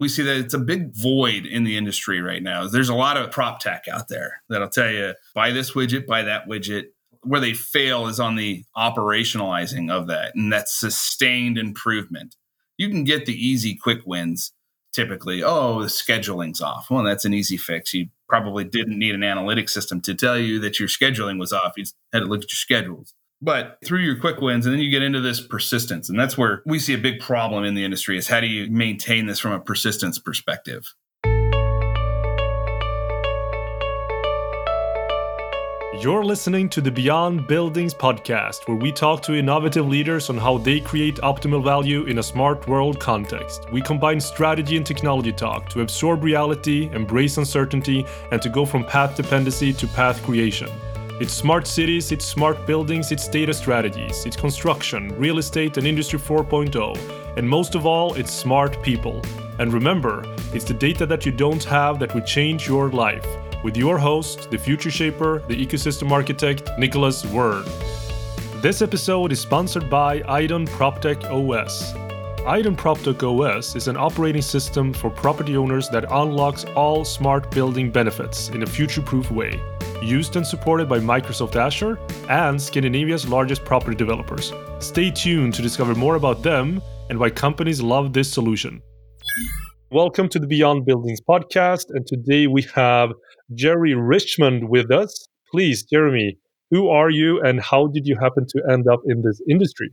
we see that it's a big void in the industry right now. There's a lot of prop tech out there that'll tell you buy this widget, buy that widget. Where they fail is on the operationalizing of that and that sustained improvement. You can get the easy quick wins typically. Oh, the scheduling's off. Well, that's an easy fix. You probably didn't need an analytic system to tell you that your scheduling was off. You had to look at your schedules but through your quick wins and then you get into this persistence and that's where we see a big problem in the industry is how do you maintain this from a persistence perspective You're listening to the Beyond Buildings podcast, where we talk to innovative leaders on how they create optimal value in a smart world context. We combine strategy and technology talk to absorb reality, embrace uncertainty, and to go from path dependency to path creation. It's smart cities, it's smart buildings, it's data strategies, it's construction, real estate, and Industry 4.0. And most of all, it's smart people. And remember, it's the data that you don't have that will change your life. With your host, the future shaper, the ecosystem architect, Nicolas Waern. This episode is sponsored by Idun PropTech OS. Idun PropTech OS is an operating system for property owners that unlocks all smart building benefits in a future proof way used and supported by Microsoft Azure and Scandinavia's largest property developers. Stay tuned to discover more about them and why companies love this solution. Welcome to the Beyond Buildings podcast, and today we have Jerry Richmond with us. Please, Jeremy, who are you and how did you happen to end up in this industry?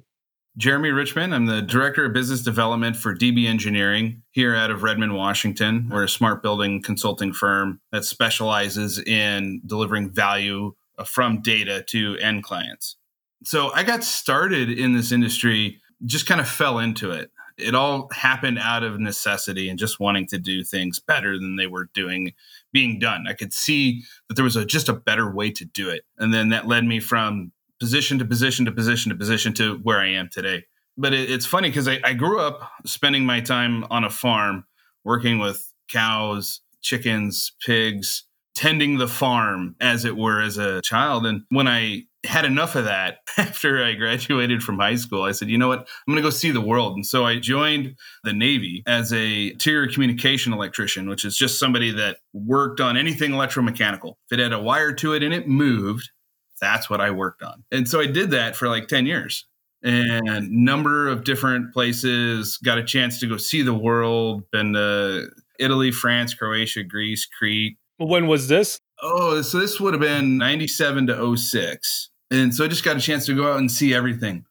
Jeremy Richmond. I'm the Director of Business Development for DB Engineering here out of Redmond, Washington. We're a smart building consulting firm that specializes in delivering value uh, from data to end clients. So I got started in this industry, just kind of fell into it. It all happened out of necessity and just wanting to do things better than they were doing being done. I could see that there was a, just a better way to do it. And then that led me from position to position to position to position to where I am today. But it, it's funny because I, I grew up spending my time on a farm working with cows, chickens, pigs, tending the farm as it were as a child. And when I had enough of that after I graduated from high school, I said, you know what? I'm going to go see the world. And so I joined the Navy as a interior communication electrician, which is just somebody that worked on anything electromechanical. If it had a wire to it and it moved, that's what I worked on. And so I did that for like 10 years and number of different places, got a chance to go see the world, been to Italy, France, Croatia, Greece, Crete. When was this? Oh, so this would have been 97 to 06. And so I just got a chance to go out and see everything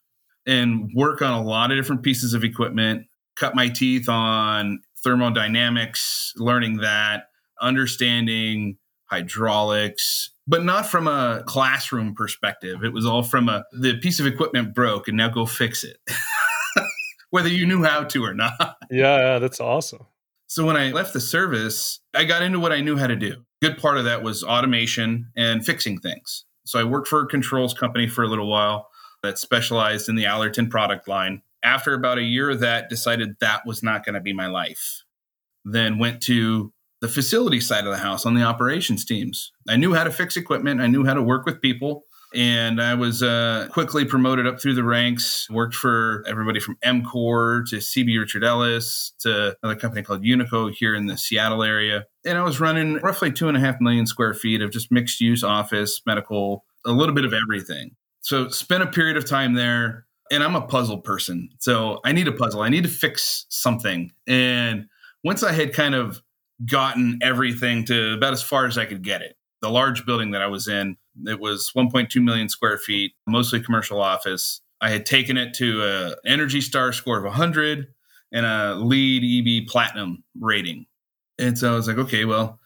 and work on a lot of different pieces of equipment, cut my teeth on thermodynamics, learning that, understanding hydraulics, but not from a classroom perspective. It was all from a the piece of equipment broke and now go fix it. Whether you knew how to or not. Yeah, yeah, that's awesome. So when I left the service, I got into what I knew how to do. Good part of that was automation and fixing things. So I worked for a controls company for a little while that specialized in the Alerton product line. After about a year of that, decided that was not going to be my life. Then went to the facility side of the house on the operations teams. I knew how to fix equipment, I knew how to work with people. And I was uh, quickly promoted up through the ranks. Worked for everybody from EMCOR to CB Richard Ellis to another company called Unico here in the Seattle area. And I was running roughly two and a half million square feet of just mixed use office, medical, a little bit of everything. So spent a period of time there. And I'm a puzzle person. So I need a puzzle. I need to fix something. And once I had kind of gotten everything to about as far as I could get it. The large building that I was in, it was 1.2 million square feet, mostly commercial office. I had taken it to a Energy Star score of 100 and a LEED EB platinum rating. And so I was like, okay, well,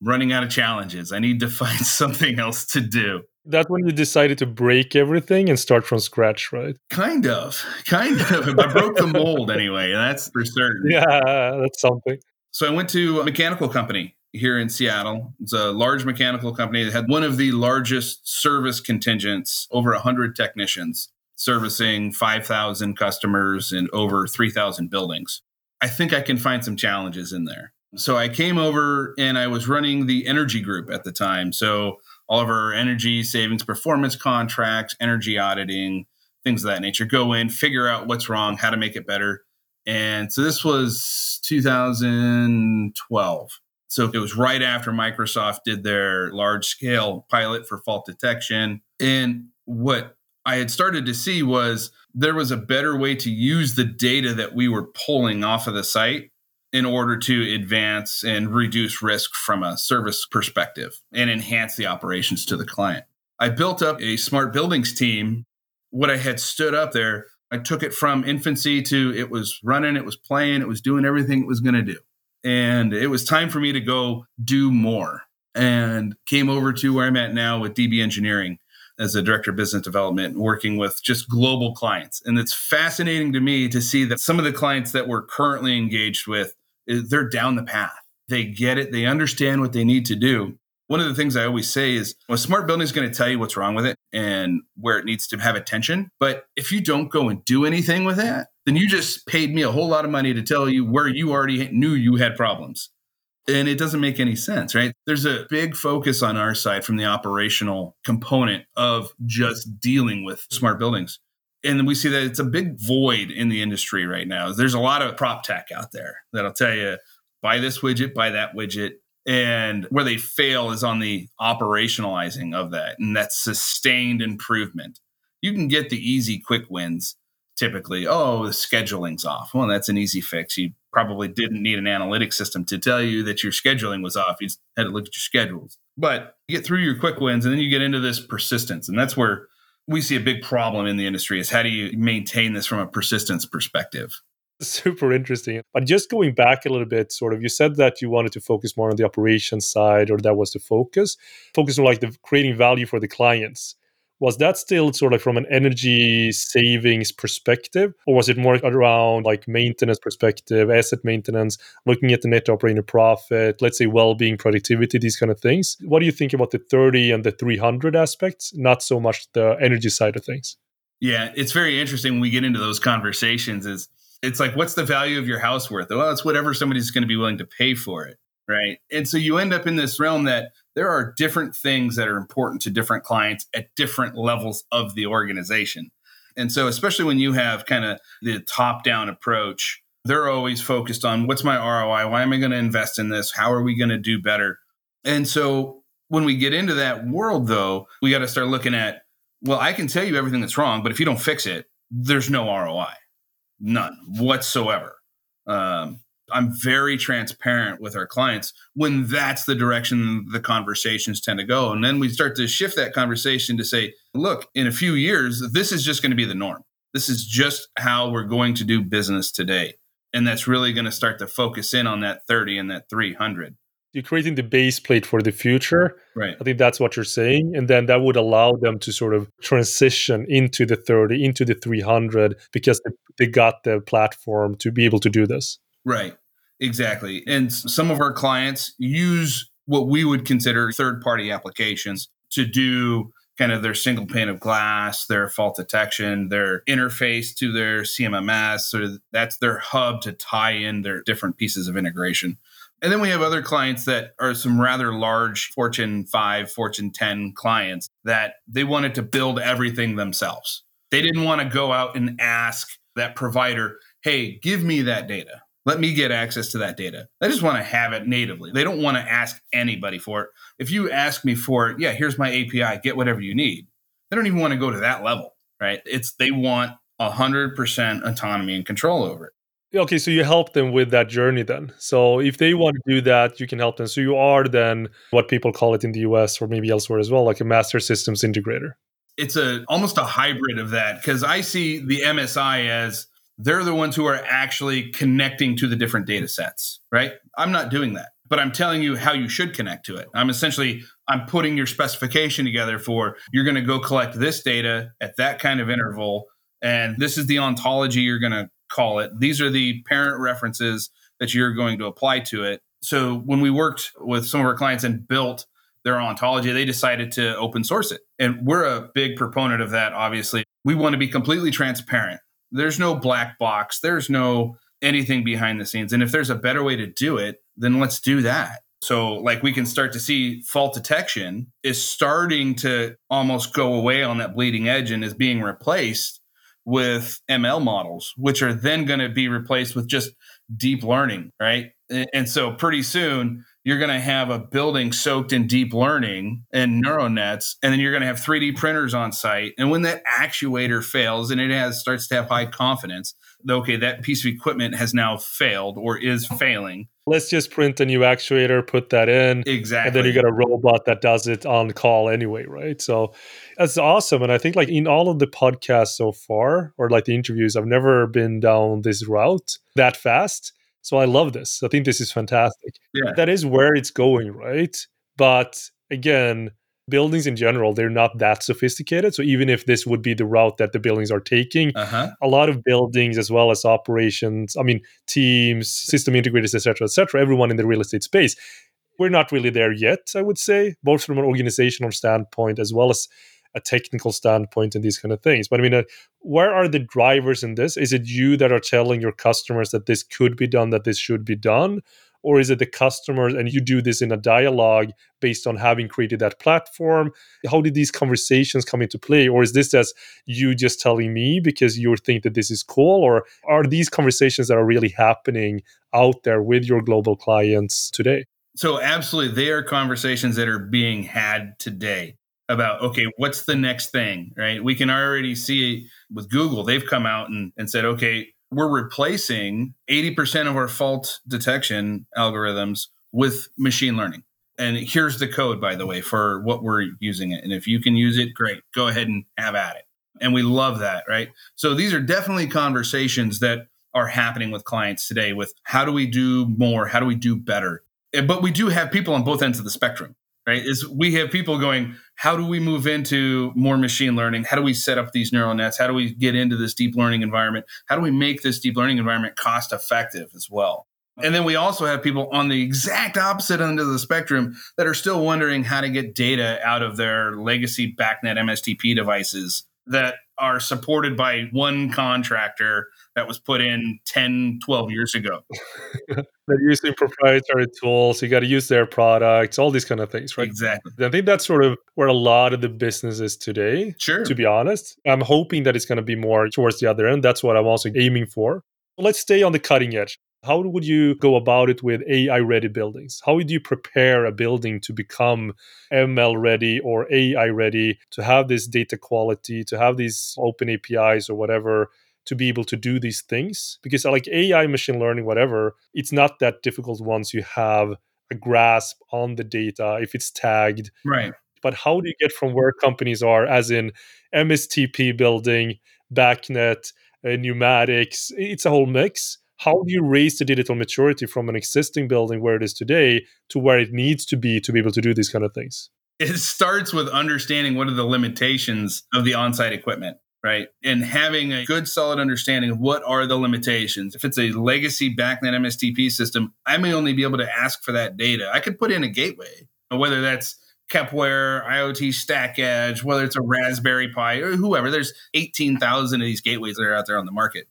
running out of challenges. I need to find something else to do. That's when you decided to break everything and start from scratch, right? Kind of, kind of. I broke the mold anyway. That's for certain. Yeah, that's something. So I went to a mechanical company here in Seattle. It's a large mechanical company that had one of the largest service contingents, over 100 technicians servicing 5,000 customers in over 3,000 buildings. I think I can find some challenges in there. So I came over and I was running the energy group at the time. So all of our energy savings performance contracts, energy auditing, things of that nature. Go in, figure out what's wrong, how to make it better. And so this was 2012. So it was right after Microsoft did their large scale pilot for fault detection. And what I had started to see was there was a better way to use the data that we were pulling off of the site in order to advance and reduce risk from a service perspective and enhance the operations to the client. I built up a smart buildings team. What I had stood up there, I took it from infancy to it was running, it was playing, it was doing everything it was going to do. And it was time for me to go do more and came over to where I'm at now with DB Engineering as a director of business development, working with just global clients. And it's fascinating to me to see that some of the clients that we're currently engaged with, eh, they're down the path. They get it, they understand what they need to do. One of the things I always say is a smart building is going to tell you what's wrong with it and where it needs to have attention. But if you don't go and do anything with that, then you just paid me a whole lot of money to tell you where you already knew you had problems. And it doesn't make any sense, right? There's a big focus on our side from the operational component of just dealing with smart buildings. And we see that it's a big void in the industry right now. There's a lot of prop tech out there that'll tell you buy this widget, buy that widget. And where they fail is on the operationalizing of that and that sustained improvement. You can get the easy, quick wins typically, oh, the scheduling's off. Well, that's an easy fix. You probably didn't need an analytic system to tell you that your scheduling was off. You had to look at your schedules. But you get through your quick wins and then you get into this persistence. And that's where we see a big problem in the industry is how do you maintain this from a persistence perspective? Super interesting. But just going back a little bit, sort of, you said that you wanted to focus more on the operations side, or that was the focus, focus on like the creating value for the clients. Was that still sort of from an energy savings perspective or was it more around like maintenance perspective asset maintenance looking at the net operating profit let's say well-being productivity these kind of things? What do you think about the 30 and the 300 aspects not so much the energy side of things? Yeah it's very interesting when we get into those conversations is it's like what's the value of your house worth well it's whatever somebody's going to be willing to pay for it right and so you end up in this realm that there are different things that are important to different clients at different levels of the organization. And so, especially when you have kind of the top down approach, they're always focused on what's my ROI? Why am I going to invest in this? How are we going to do better? And so, when we get into that world, though, we got to start looking at, well, I can tell you everything that's wrong, but if you don't fix it, there's no ROI, none whatsoever. Um, I'm very transparent with our clients when that's the direction the conversations tend to go. And then we start to shift that conversation to say, look, in a few years, this is just going to be the norm. This is just how we're going to do business today. And that's really going to start to focus in on that 30 and that 300. You're creating the base plate for the future. Right. I think that's what you're saying. And then that would allow them to sort of transition into the 30, into the 300, because they got the platform to be able to do this. Right. Exactly. And some of our clients use what we would consider third party applications to do kind of their single pane of glass, their fault detection, their interface to their CMMS. So that's their hub to tie in their different pieces of integration. And then we have other clients that are some rather large Fortune 5, Fortune 10 clients that they wanted to build everything themselves. They didn't want to go out and ask that provider, hey, give me that data. Let me get access to that data. They just want to have it natively. They don't want to ask anybody for it. If you ask me for it, yeah, here's my API, get whatever you need. They don't even want to go to that level, right? It's they want 100% autonomy and control over it. Okay, so you help them with that journey then. So if they mm-hmm. want to do that, you can help them. So you are then what people call it in the US or maybe elsewhere as well, like a master systems integrator. It's a almost a hybrid of that because I see the MSI as they're the ones who are actually connecting to the different data sets, right? I'm not doing that, but I'm telling you how you should connect to it. I'm essentially I'm putting your specification together for you're going to go collect this data at that kind of interval and this is the ontology you're going to call it. These are the parent references that you're going to apply to it. So when we worked with some of our clients and built their ontology, they decided to open source it. And we're a big proponent of that, obviously. We want to be completely transparent there's no black box. There's no anything behind the scenes. And if there's a better way to do it, then let's do that. So, like, we can start to see fault detection is starting to almost go away on that bleeding edge and is being replaced with ML models, which are then going to be replaced with just deep learning, right? And so pretty soon you're going to have a building soaked in deep learning and neural nets, and then you're going to have 3D printers on site. And when that actuator fails and it has starts to have high confidence, okay, that piece of equipment has now failed or is failing. Let's just print a new actuator, put that in. Exactly. And then you get a robot that does it on call anyway, right? So that's awesome. And I think like in all of the podcasts so far, or like the interviews, I've never been down this route that fast. So I love this. I think this is fantastic. Yeah. That is where it's going, right? But again, buildings in general they're not that sophisticated. So even if this would be the route that the buildings are taking uh-huh. a lot of buildings as well as operations i mean teams system integrators etc etc everyone in the real estate space we're not really there yet i would say both from an organizational standpoint as well as a technical standpoint and these kind of things. But i mean uh, where are the drivers in this? Is it you that are telling your customers that this could be done that this should be done or is it the customers and you do this in a dialogue based on having created that platform? How did these conversations come into play? Or is this as you just telling me because you think that this is cool? Or are these conversations that are really happening out there with your global clients today? So absolutely they are conversations that are being had today about okay what's the next thing right? We can already see with google they've come out and, and said okay we're replacing 80% of our fault detection algorithms with machine learning. And here's the code, by the way, for what we're using it. And if you can use it, great, go ahead and have at it. And we love that, right? So these are definitely conversations that are happening with clients today with how do we do more? How do we do better? But we do have people on both ends of the spectrum right is we have people going how do we move into more machine learning? How do we set up these neural nets? How do we get into this deep learning environment? How do we make this deep learning environment cost effective as well? And then we also have people on the exact opposite end of the spectrum that are still wondering how to get data out of their legacy BACnet MSTP devices that are supported by one contractor that was put in 10, 12 years ago. They're using proprietary tools. You got to use their products, all these kind of things, right? Exactly. I think that's sort of where a lot of the business is today. Sure. To be honest, I'm hoping that it's going to be more towards the other end. That's what I'm also aiming for. Let's stay on the cutting edge. How would you go about it with AI ready buildings? How would you prepare a building to become ML ready or AI ready, to have this data quality, to have these open APIs or whatever, to be able to do these things? Because, like AI, machine learning, whatever, it's not that difficult once you have a grasp on the data, if it's tagged. Right. But how do you get from where companies are, as in MSTP building, BACnet uh, pneumatics? It's a whole mix how do you raise the digital maturity from an existing building where it is today to where it needs to be to be able to do these kind of things? It starts with understanding what are the limitations of the on site equipment, right? And having a good, solid understanding of what are the limitations. If it's a legacy BACnet MSTP system, I may only be able to ask for that data. I could put in a gateway, whether that's Kepware, IoT Stack Edge, whether it's a Raspberry Pi or whoever. There's 18,000 of these gateways that are out there on the market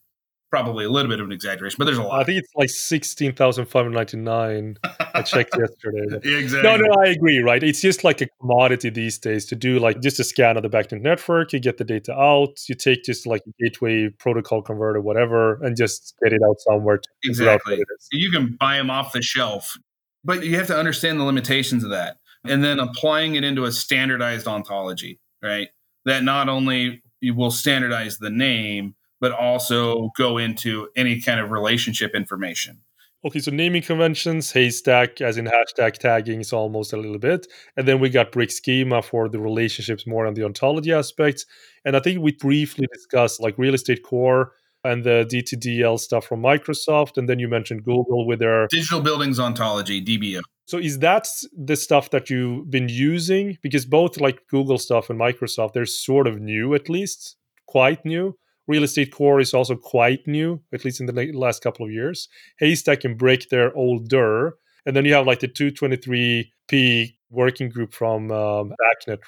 probably a little bit of an exaggeration, but there's a lot. I think it's like sixteen thousand five hundred ninety nine. I checked yesterday. exactly. No, no, I agree. Right, it's just like a commodity these days to do like just a scan of the backend network. You get the data out. You take just like a gateway protocol converter, whatever, and just get it out somewhere. exactly. You can buy them off the shelf, but you have to understand the limitations of that, and then applying it into a standardized ontology, right? That not only you will standardize the name but also go into any kind of relationship information. Okay, so naming conventions, haystack, as in hashtag tagging, is almost a little bit. And then we got brick schema for the relationships more on the ontology aspects. And I think we briefly discussed like real estate core and the DTDL stuff from Microsoft. And then you mentioned Google with their digital buildings ontology, DBO. So is that the stuff that you've been using? Because both like Google stuff and Microsoft, they're sort of new at least, quite new. Real Estate Core is also quite new, at least in the last couple of years. Haystack and Brick, they're older. And then you have like the 223P working group from um,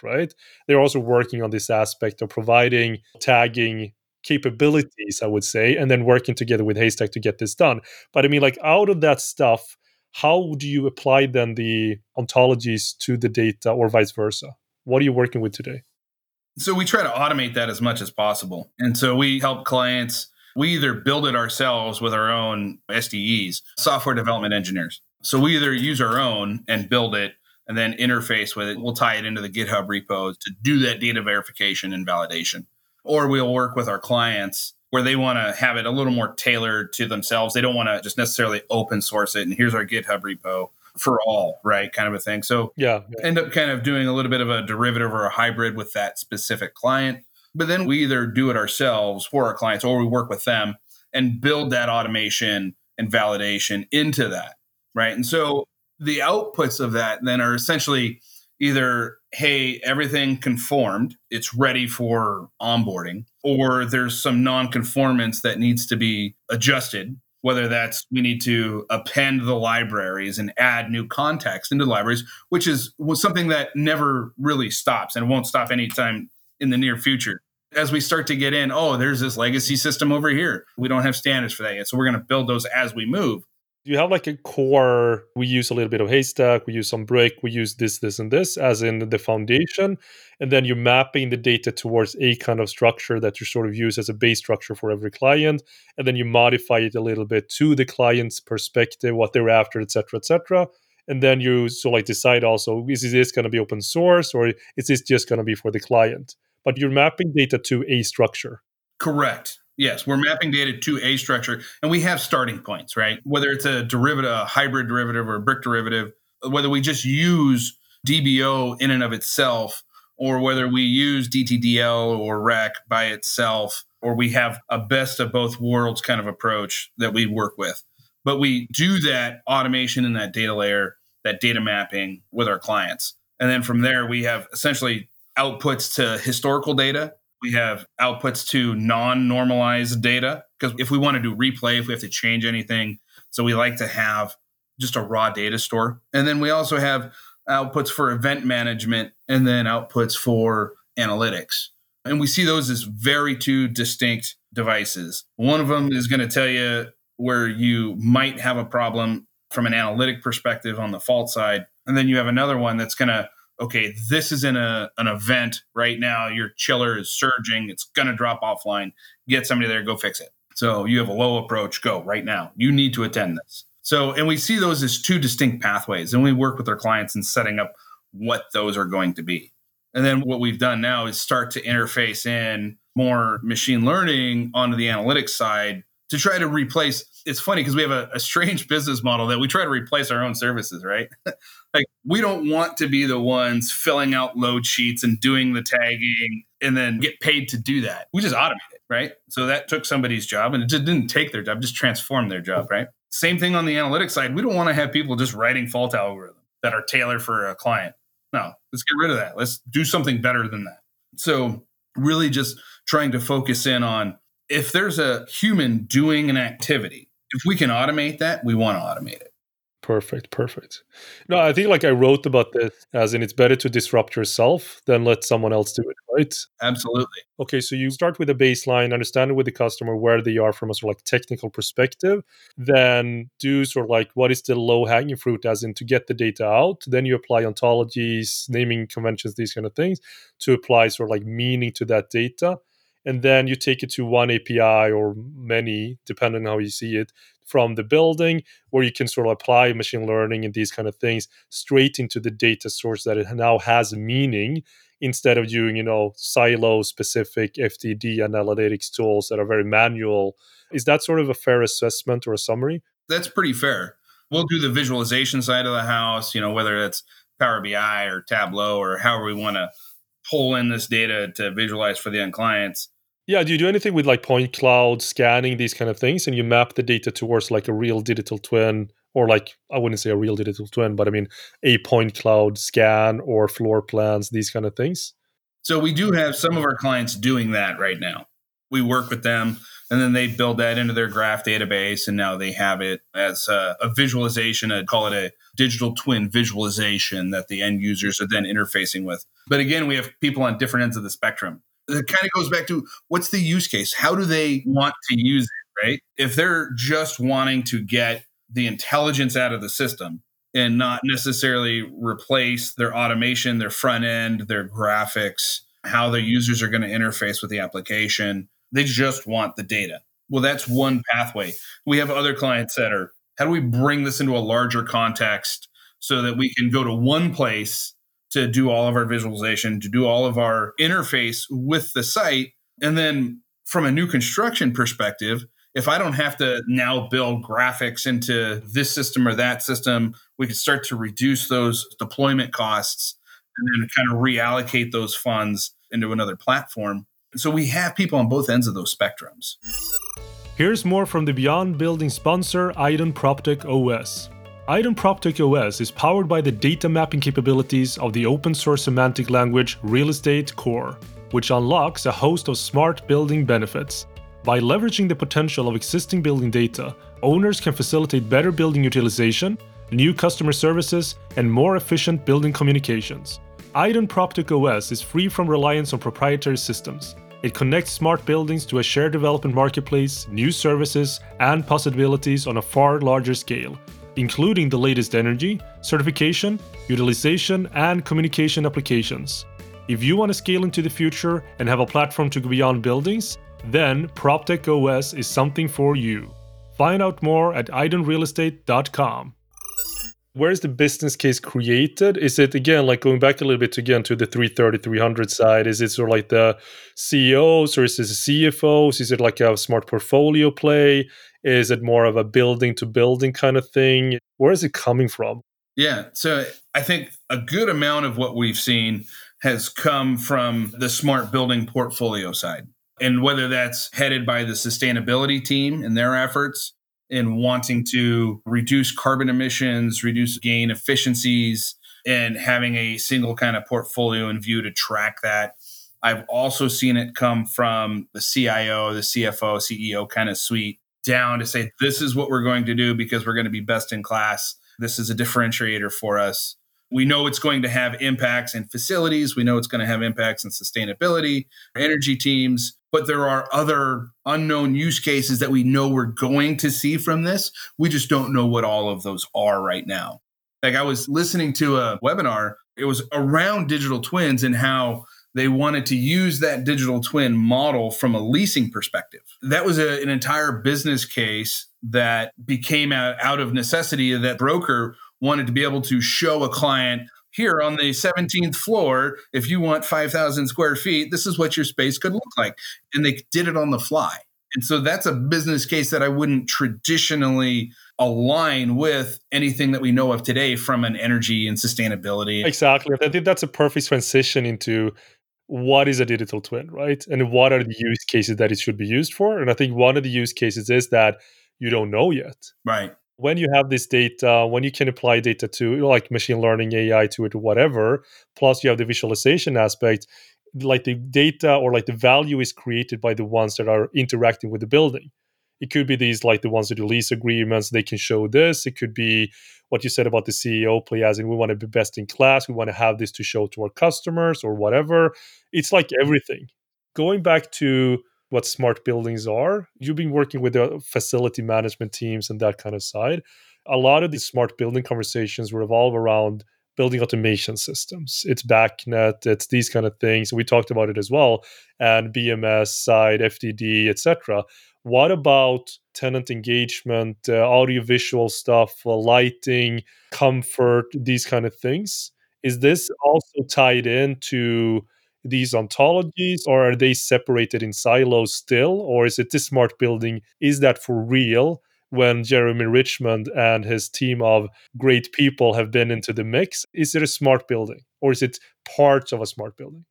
right? They're also working on this aspect of providing tagging capabilities, I would say, and then working together with Haystack to get this done. But I mean, like out of that stuff, how do you apply then the ontologies to the data or vice versa? What are you working with today? So we try to automate that as much as possible. And so we help clients we either build it ourselves with our own SDEs, software development engineers. So we either use our own and build it and then interface with it. We'll tie it into the GitHub repos to do that data verification and validation. Or we'll work with our clients where they want to have it a little more tailored to themselves. They don't want to just necessarily open source it and here's our GitHub repo for all, right? Kind of a thing. So yeah, yeah, end up kind of doing a little bit of a derivative or a hybrid with that specific client. But then we either do it ourselves for our clients or we work with them and build that automation and validation into that, right? And so the outputs of that then are essentially either hey everything conformed it's ready for onboarding or there's some non-conformance that needs to be adjusted whether that's we need to append the libraries and add new context into the libraries which is something that never really stops and won't stop anytime in the near future. As we start to get in oh there's this legacy system over here. We don't have standards for that yet so we're going to build those as we move you have like a core we use a little bit of haystack we use some brick we use this this and this as in the foundation and then you're mapping the data towards a kind of structure that you sort of use as a base structure for every client and then you modify it a little bit to the client's perspective what they're after etc etc and then you so like decide also is this going to be open source or is this just going to be for the client? But you're mapping data to a structure. Correct Yes, we're mapping data to a structure and we have starting points, right? Whether it's a derivative, a hybrid derivative or a brick derivative, whether we just use DBO in and of itself or whether we use DTDL or REC by itself or we have a best of both worlds kind of approach that we work with. But we do that automation in that data layer, that data mapping with our clients. And then from there, we have essentially outputs to historical data we have outputs to non normalized data because if we want to do replay, if we have to change anything, so we like to have just a raw data store. And then we also have outputs for event management and then outputs for analytics. And we see those as very two distinct devices. One of them is going to tell you where you might have a problem from an analytic perspective on the fault side. And then you have another one that's going to okay, this is in a, an event right now. Your chiller is surging. It's going to drop offline. Get somebody there, go fix it. So you have a low approach, go right now. You need to attend this. So, and we see those as two distinct pathways. And we work with our clients in setting up what those are going to be. And then what we've done now is start to interface in more machine learning onto the analytics side to try to replace. It's funny because we have a, a strange business model that we try to replace our own services, right? like we don't want to be the ones filling out load sheets and doing the tagging and then get paid to do that. We just automate it, right? So that took somebody's job and it just didn't take their job, just transformed their job, right? Same thing on the analytics side. We don't want to have people just writing fault algorithms that are tailored for a client. No, let's get rid of that. Let's do something better than that. So really just trying to focus in on if there's a human doing an activity, if we can automate that, we want to automate it. Perfect, perfect. No, I think like I wrote about this as in it's better to disrupt yourself than let someone else do it, right? Absolutely. Okay, so you start with a baseline, understand with the customer where they are from a sort of like technical perspective, then do sort of like what is the low hanging fruit as in to get the data out. Then you apply ontologies, naming conventions, these kind of things to apply sort of like meaning to that data and then you take it to one API or many, depending on how you see it, from the building, where you can sort of apply machine learning and these kind of things straight into the data source that it now has meaning instead of doing, you know, silo specific FDD analytics tools that are very manual. Is that sort of a fair assessment or a summary? That's pretty fair. We'll do the visualization side of the house, you know, whether it's Power BI or Tableau or however we want to pull in this data to visualize for the end clients. Yeah, do you do anything with like point cloud scanning these kind of things, and you map the data towards like a real digital twin, or like I wouldn't say a real digital twin, but I mean a point cloud scan or floor plans, these kind of things? So we do have some of our clients doing that right now. We work with them, and then they build that into their graph database, and now they have it as a, a visualization. I'd call it a digital twin visualization that the end users are then interfacing with. But again, we have people on different ends of the spectrum it kind of goes back to what's the use case? How do they want to use it, right? If they're just wanting to get the intelligence out of the system and not necessarily replace their automation, their front end, their graphics, how their users are going to interface with the application, they just want the data. Well, that's one pathway. We have other clients that are how do we bring this into a larger context so that we can go to one place to do all of our visualization, to do all of our interface with the site. And then from a new construction perspective, if I don't have to now build graphics into this system or that system, we can start to reduce those deployment costs and then kind of reallocate those funds into another platform. So we have people on both ends of those spectrums. Here's more from the Beyond Building sponsor, Idun PropTech OS. Idun PropTech OS is powered by the data mapping capabilities of the open source semantic language Real Estate Core, which unlocks a host of smart building benefits. By leveraging the potential of existing building data, owners can facilitate better building utilization, new customer services, and more efficient building communications. Idun PropTech OS is free from reliance on proprietary systems. It connects smart buildings to a shared development marketplace, new services, and possibilities on a far larger scale, including the latest energy, certification, utilization, and communication applications. If you want to scale into the future and have a platform to go beyond buildings, then PropTech OS is something for you. Find out more at idunrealestate.com where is the business case created? Is it again like going back a little bit again to the 330, 300 side? Is it sort of like the CEOs or is it CFOs? Is it like a smart portfolio play? Is it more of a building to building kind of thing? Where is it coming from? Yeah. So I think a good amount of what we've seen has come from the smart building portfolio side. And whether that's headed by the sustainability team and their efforts, in wanting to reduce carbon emissions, reduce gain efficiencies, and having a single kind of portfolio in view to track that. I've also seen it come from the CIO, the CFO, CEO kind of suite down to say, this is what we're going to do because we're going to be best in class. This is a differentiator for us. We know it's going to have impacts in facilities. We know it's going to have impacts in sustainability, energy teams but there are other unknown use cases that we know we're going to see from this. We just don't know what all of those are right now. Like I was listening to a webinar, it was around digital twins and how they wanted to use that digital twin model from a leasing perspective. That was a, an entire business case that became out, out of necessity that broker wanted to be able to show a client here on the 17th floor, if you want 5,000 square feet, this is what your space could look like. And they did it on the fly. And so that's a business case that I wouldn't traditionally align with anything that we know of today from an energy and sustainability. Exactly. I think that's a perfect transition into what is a digital twin, right? And what are the use cases that it should be used for? And I think one of the use cases is that you don't know yet. Right when you have this data, when you can apply data to like machine learning, AI to it, whatever, plus you have the visualization aspect, like the data or like the value is created by the ones that are interacting with the building. It could be these like the ones that do lease agreements, they can show this. It could be what you said about the CEO play as in we want to be best in class, we want to have this to show to our customers or whatever. It's like everything. Going back to what smart buildings are. You've been working with the facility management teams and that kind of side. A lot of these smart building conversations revolve around building automation systems. It's BACnet, it's these kind of things. We talked about it as well, and BMS side, FDD, etc. What about tenant engagement, uh, audiovisual stuff, uh, lighting, comfort, these kind of things? Is this also tied into these ontologies or are they separated in silos still or is it this smart building is that for real when jeremy richmond and his team of great people have been into the mix is it a smart building or is it part of a smart building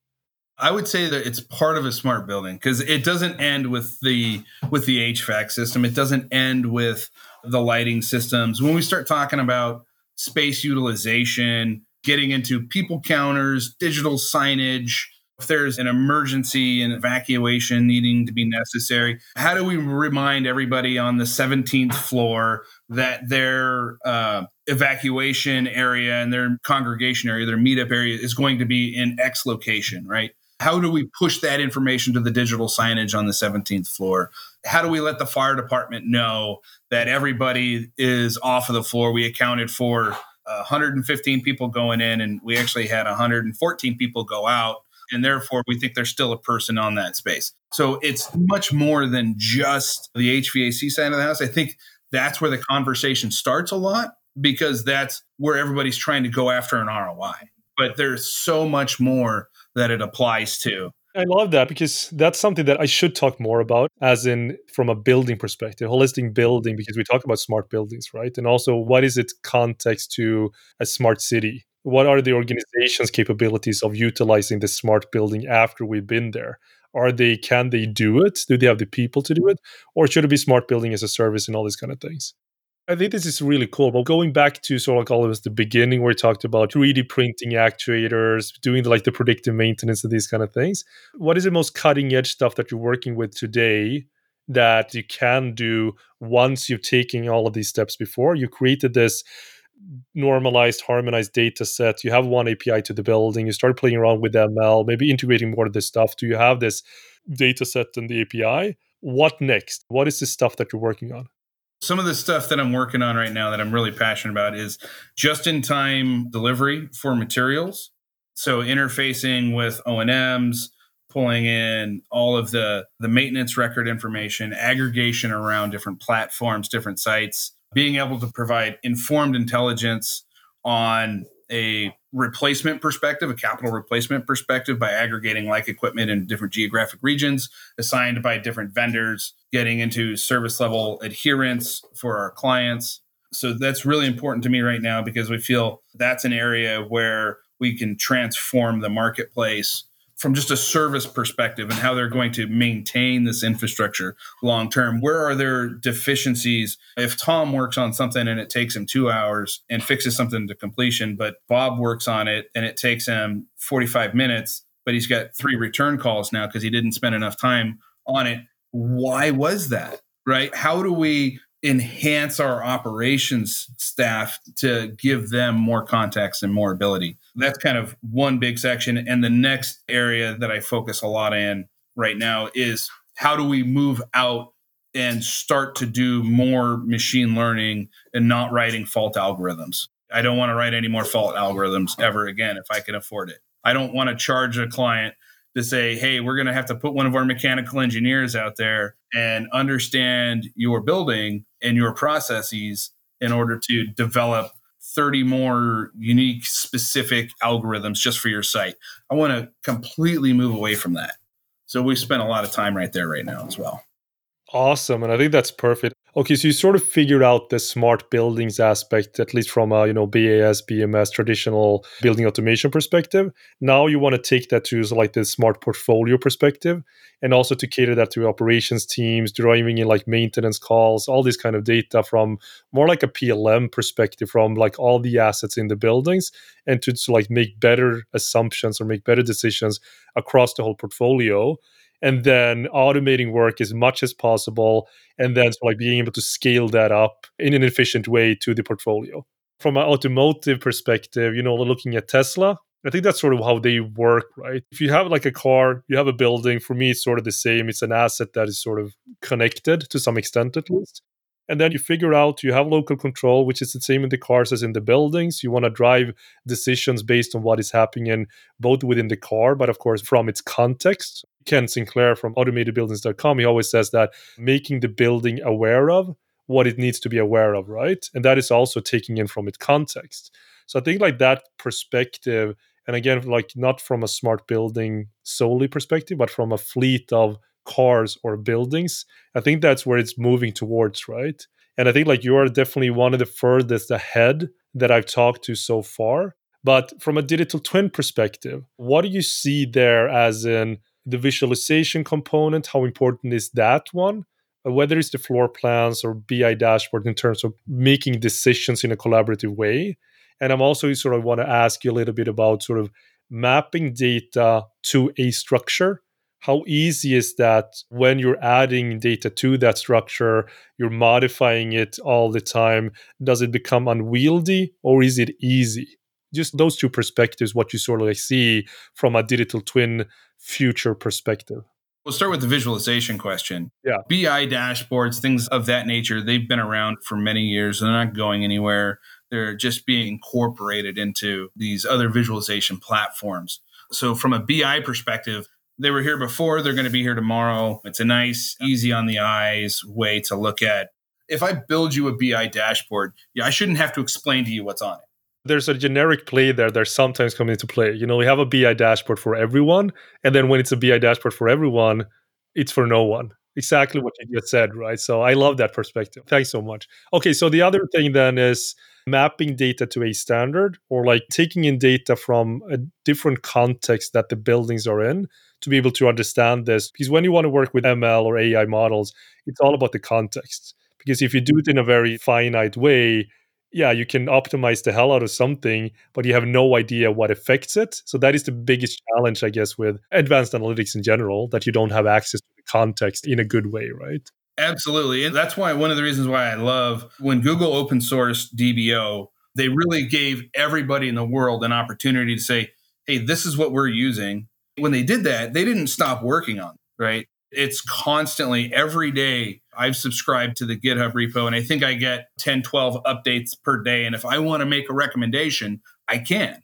I would say that it's part of a smart building because it doesn't end with the with the HVAC system. It doesn't end with the lighting systems. When we start talking about space utilization, getting into people counters, digital signage, if there's an emergency and evacuation needing to be necessary, how do we remind everybody on the 17th floor that their uh, evacuation area and their congregation area, their meetup area is going to be in X location, right? How do we push that information to the digital signage on the 17th floor? How do we let the fire department know that everybody is off of the floor? We accounted for 115 people going in, and we actually had 114 people go out And therefore, we think there's still a person on that space. So it's much more than just the HVAC side of the house. I think that's where the conversation starts a lot because that's where everybody's trying to go after an ROI. But there's so much more that it applies to. I love that because that's something that I should talk more about, as in from a building perspective, holistic building, because we talk about smart buildings, right? And also, what is its context to a smart city? What are the organization's capabilities of utilizing the smart building after we've been there? Are they, can they do it? Do they have the people to do it? Or should it be smart building as a service and all these kind of things? I think this is really cool. But going back to sort of like all of us the beginning where we talked about 3D printing actuators, doing the, like the predictive maintenance and these kind of things. What is the most cutting edge stuff that you're working with today that you can do once you've taken all of these steps before? You created this normalized, harmonized data sets. You have one API to the building. You start playing around with ML, maybe integrating more of this stuff. Do you have this data set and the API? What next? What is the stuff that you're working on? Some of the stuff that I'm working on right now that I'm really passionate about is just in time delivery for materials. So interfacing with O&Ms, pulling in all of the the maintenance record information, aggregation around different platforms, different sites, being able to provide informed intelligence on a replacement perspective, a capital replacement perspective by aggregating like equipment in different geographic regions assigned by different vendors, getting into service level adherence for our clients. So that's really important to me right now because we feel that's an area where we can transform the marketplace from just a service perspective and how they're going to maintain this infrastructure long term where are there deficiencies? If tom works on something and it takes him two hours and fixes something to completion but bob works on it and it takes him 45 minutes but he's got three return calls now because he didn't spend enough time on it why was that right? How do we enhance our operations staff to give them more context and more ability. That's kind of one big section. And the next area that I focus a lot in right now is how do we move out and start to do more machine learning and not writing fault algorithms. I don't want to write any more fault algorithms ever again if I can afford it. I don't want to charge a client to say, hey, we're going to have to put one of our mechanical engineers out there and understand your building and your processes in order to develop 30 more unique, specific algorithms just for your site. I want to completely move away from that. So we spent a lot of time right there right now as well. Awesome. And I think that's perfect. Okay, so you sort of figured out the smart buildings aspect, at least from a you know BAS, BMS, traditional building automation perspective. Now you want to take that to like the smart portfolio perspective, and also to cater that to operations teams, driving in like maintenance calls, all this kind of data from more like a PLM perspective, from like all the assets in the buildings, and to, to like make better assumptions or make better decisions across the whole portfolio and then automating work as much as possible and then like being able to scale that up in an efficient way to the portfolio. From an automotive perspective you know looking at tesla i think that's sort of how they work right? If you have like a car you have a building for me it's sort of the same. It's an asset that is sort of connected to some extent at least. And then you figure out you have local control which is the same in the cars as in the buildings. You want to drive decisions based on what is happening in both within the car but of course from its context ken sinclair from automatedbuildings.com he always says that making the building aware of what it needs to be aware of right and that is also taking in from its context so i think like that perspective and again like not from a smart building solely perspective but from a fleet of cars or buildings. I think that's where it's moving towards, right? And I think like you are definitely one of the furthest ahead that I've talked to so far. But from a digital twin perspective, what do you see there as in the visualization component? How important is that one? Uh, whether it's the floor plans or BI dashboard in terms of making decisions in a collaborative way. And I'm also sort of want to ask you a little bit about sort of mapping data to a structure how easy is that when you're adding data to that structure you're modifying it all the time does it become unwieldy or is it easy just those two perspectives what you sort of like see from a digital twin future perspective We'll start with the visualization question. Yeah. BI dashboards, things of that nature, they've been around for many years. They're not going anywhere. They're just being incorporated into these other visualization platforms. So, from a BI perspective, they were here before, they're going to be here tomorrow. It's a nice, easy on the eyes way to look at. If I build you a BI dashboard, yeah, I shouldn't have to explain to you what's on it. There's a generic play there that sometimes comes into play. You know, we have a BI dashboard for everyone. And then when it's a BI dashboard for everyone, it's for no one. Exactly what you just said, right? So I love that perspective. Thanks so much. Okay, so the other thing then is mapping data to a standard or like taking in data from a different context that the buildings are in to be able to understand this. Because when you want to work with ML or AI models, it's all about the context. Because if you do it in a very finite way, yeah, you can optimize the hell out of something, but you have no idea what affects it. So that is the biggest challenge, I guess, with advanced analytics in general, that you don't have access to the context in a good way, right? Absolutely. And that's why one of the reasons why I love when Google open sourced DBO, they really gave everybody in the world an opportunity to say, hey, this is what we're using. When they did that, they didn't stop working on it, right? It's constantly every day. I've subscribed to the GitHub repo and I think I get 10, 12 updates per day. And if I want to make a recommendation, I can,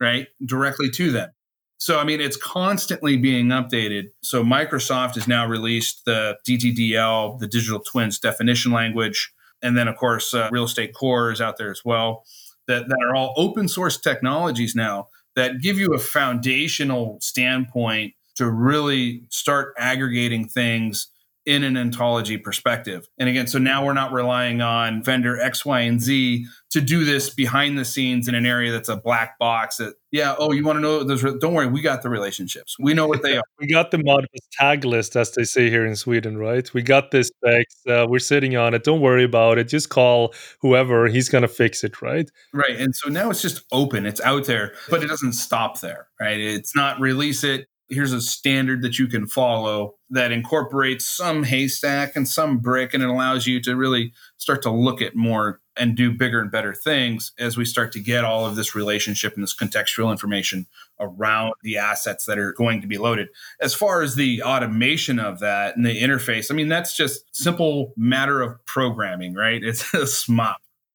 right? Directly to them. So, I mean, it's constantly being updated. So, Microsoft has now released the DTDL, the digital twins definition language. And then, of course, uh, Real Estate Core is out there as well, that, that are all open source technologies now that give you a foundational standpoint to really start aggregating things in an ontology perspective. And again, so now we're not relying on vendor X, Y, and Z to do this behind the scenes in an area that's a black box that, yeah, oh, you want to know those? Don't worry, we got the relationships. We know what they are. we got the Modbus tag list, as they say here in Sweden, right? We got this specs. Uh, we're sitting on it. Don't worry about it. Just call whoever. He's going to fix it, right? Right. And so now it's just open. It's out there, but it doesn't stop there, right? It's not release it, here's a standard that you can follow that incorporates some haystack and some brick and it allows you to really start to look at more and do bigger and better things as we start to get all of this relationship and this contextual information around the assets that are going to be loaded. As far as the automation of that and the interface, I mean, that's just simple matter of programming, right? It's a SMOP.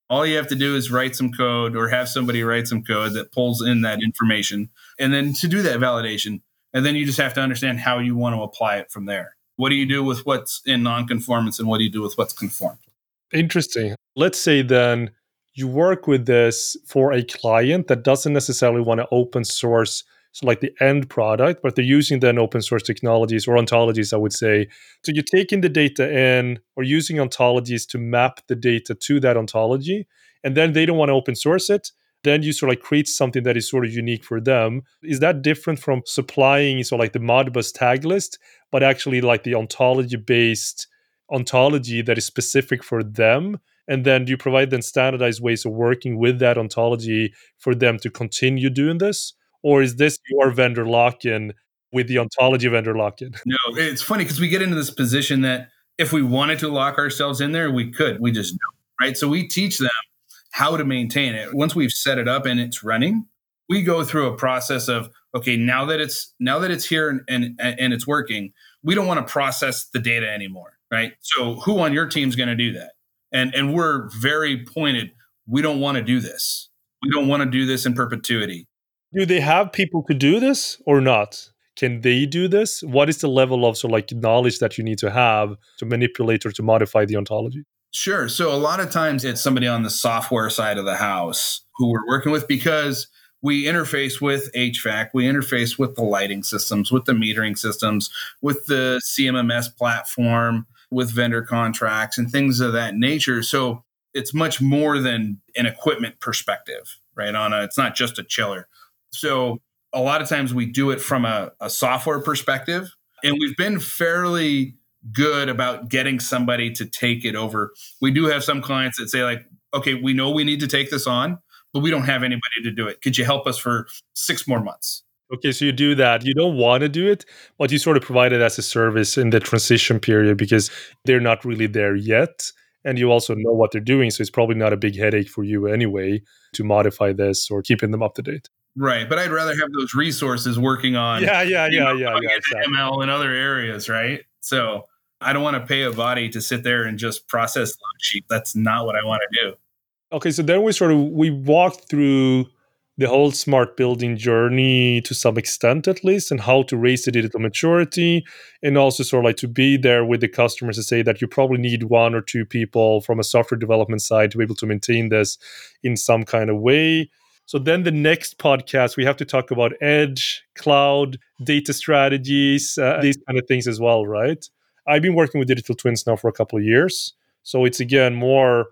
All you have to do is write some code or have somebody write some code that pulls in that information. And then to do that validation, and then you just have to understand how you want to apply it from there. What do you do with what's in nonconformance and what do you do with what's conformed? Interesting. Let's say then you work with this for a client that doesn't necessarily want to open source so like the end product, but they're using then open source technologies or ontologies, I would say. So you're taking the data in or using ontologies to map the data to that ontology, and then they don't want to open source it then you sort of like create something that is sort of unique for them. Is that different from supplying so like the Modbus tag list, but actually like the ontology based ontology that is specific for them? And then do you provide them standardized ways of working with that ontology for them to continue doing this? Or is this your vendor lock in with the ontology vendor lock in? No, it's funny because we get into this position that if we wanted to lock ourselves in there, we could. We just don't, right? So we teach them how to maintain it. Once we've set it up and it's running, we go through a process of okay, now that it's now that it's here and and, and it's working, we don't want to process the data anymore, right? So who on your team is going to do that? And and we're very pointed. We don't want to do this. We don't want to do this in perpetuity. Do they have people to do this or not? Can they do this? What is the level of so like knowledge that you need to have to manipulate or to modify the ontology? Sure. So a lot of times it's somebody on the software side of the house who we're working with because we interface with HVAC, we interface with the lighting systems, with the metering systems, with the CMMS platform, with vendor contracts and things of that nature. So it's much more than an equipment perspective, right? On a, it's not just a chiller. So a lot of times we do it from a, a software perspective, and we've been fairly good about getting somebody to take it over. We do have some clients that say, like, okay, we know we need to take this on, but we don't have anybody to do it. Could you help us for six more months? Okay, so you do that. You don't want to do it, but you sort of provide it as a service in the transition period because they're not really there yet. And you also know what they're doing. So it's probably not a big headache for you anyway to modify this or keeping them up to date. Right. But I'd rather have those resources working on yeah, yeah, yeah, know, yeah, yeah, exactly. ML and other areas, right? So I don't want to pay a body to sit there and just process log sheet. That's not what I want to do. Okay, so then we sort of we walked through the whole smart building journey to some extent at least and how to raise the digital maturity and also sort of like to be there with the customers to say that you probably need one or two people from a software development side to be able to maintain this in some kind of way so then the next podcast we have to talk about edge cloud data strategies uh, these kind of things as well right i've been working with digital twins now for a couple of years so it's again more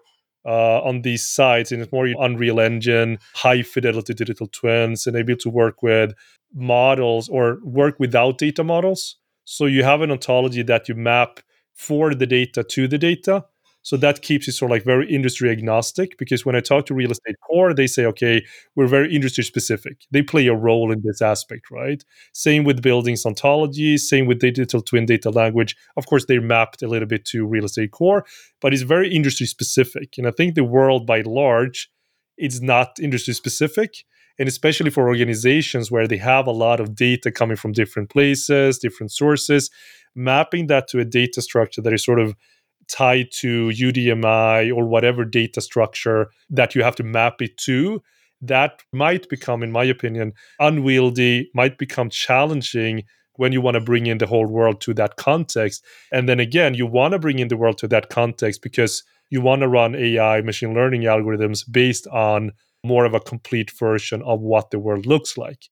uh, on these sites, and it's more Unreal Engine, high fidelity digital twins, and able to work with models or work without data models. So you have an ontology that you map for the data to the data, so that keeps it sort of like very industry agnostic because when I talk to real estate core, they say, okay, we're very industry specific. They play a role in this aspect, right? Same with buildings ontology, same with digital twin data language. Of course, they're mapped a little bit to real estate core, but it's very industry specific. And I think the world by large, it's not industry specific and especially for organizations where they have a lot of data coming from different places, different sources, mapping that to a data structure that is sort of tied to UDMI or whatever data structure that you have to map it to, that might become, in my opinion, unwieldy, might become challenging when you want to bring in the whole world to that context. And then again, you want to bring in the world to that context because you want to run AI machine learning algorithms based on more of a complete version of what the world looks like.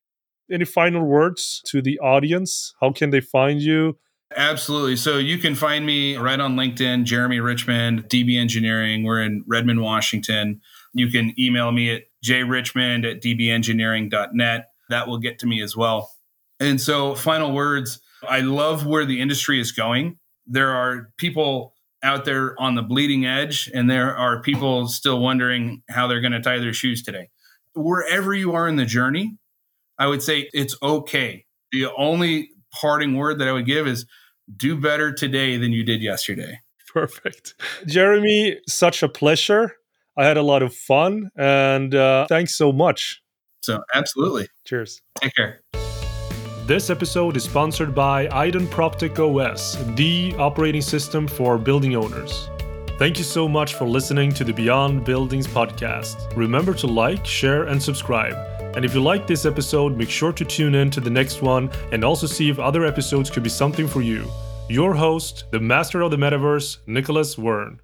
Any final words to the audience? How can they find you? Absolutely. So you can find me right on LinkedIn, Jeremy Richmond, DB Engineering. We're in Redmond, Washington. You can email me at jrichmond at dbengineering.net. That will get to me as well. And so, final words I love where the industry is going. There are people out there on the bleeding edge, and there are people still wondering how they're going to tie their shoes today. Wherever you are in the journey, I would say it's okay. The only parting word that I would give is do better today than you did yesterday. Perfect. Jeremy, such a pleasure. I had a lot of fun and uh, thanks so much. So, absolutely. Cheers. Take care. This episode is sponsored by Idun Proptech OS, the operating system for building owners. Thank you so much for listening to the Beyond Buildings podcast. Remember to like, share, and subscribe. And if you liked this episode, make sure to tune in to the next one and also see if other episodes could be something for you. Your host, the master of the metaverse, Nicolas Waern.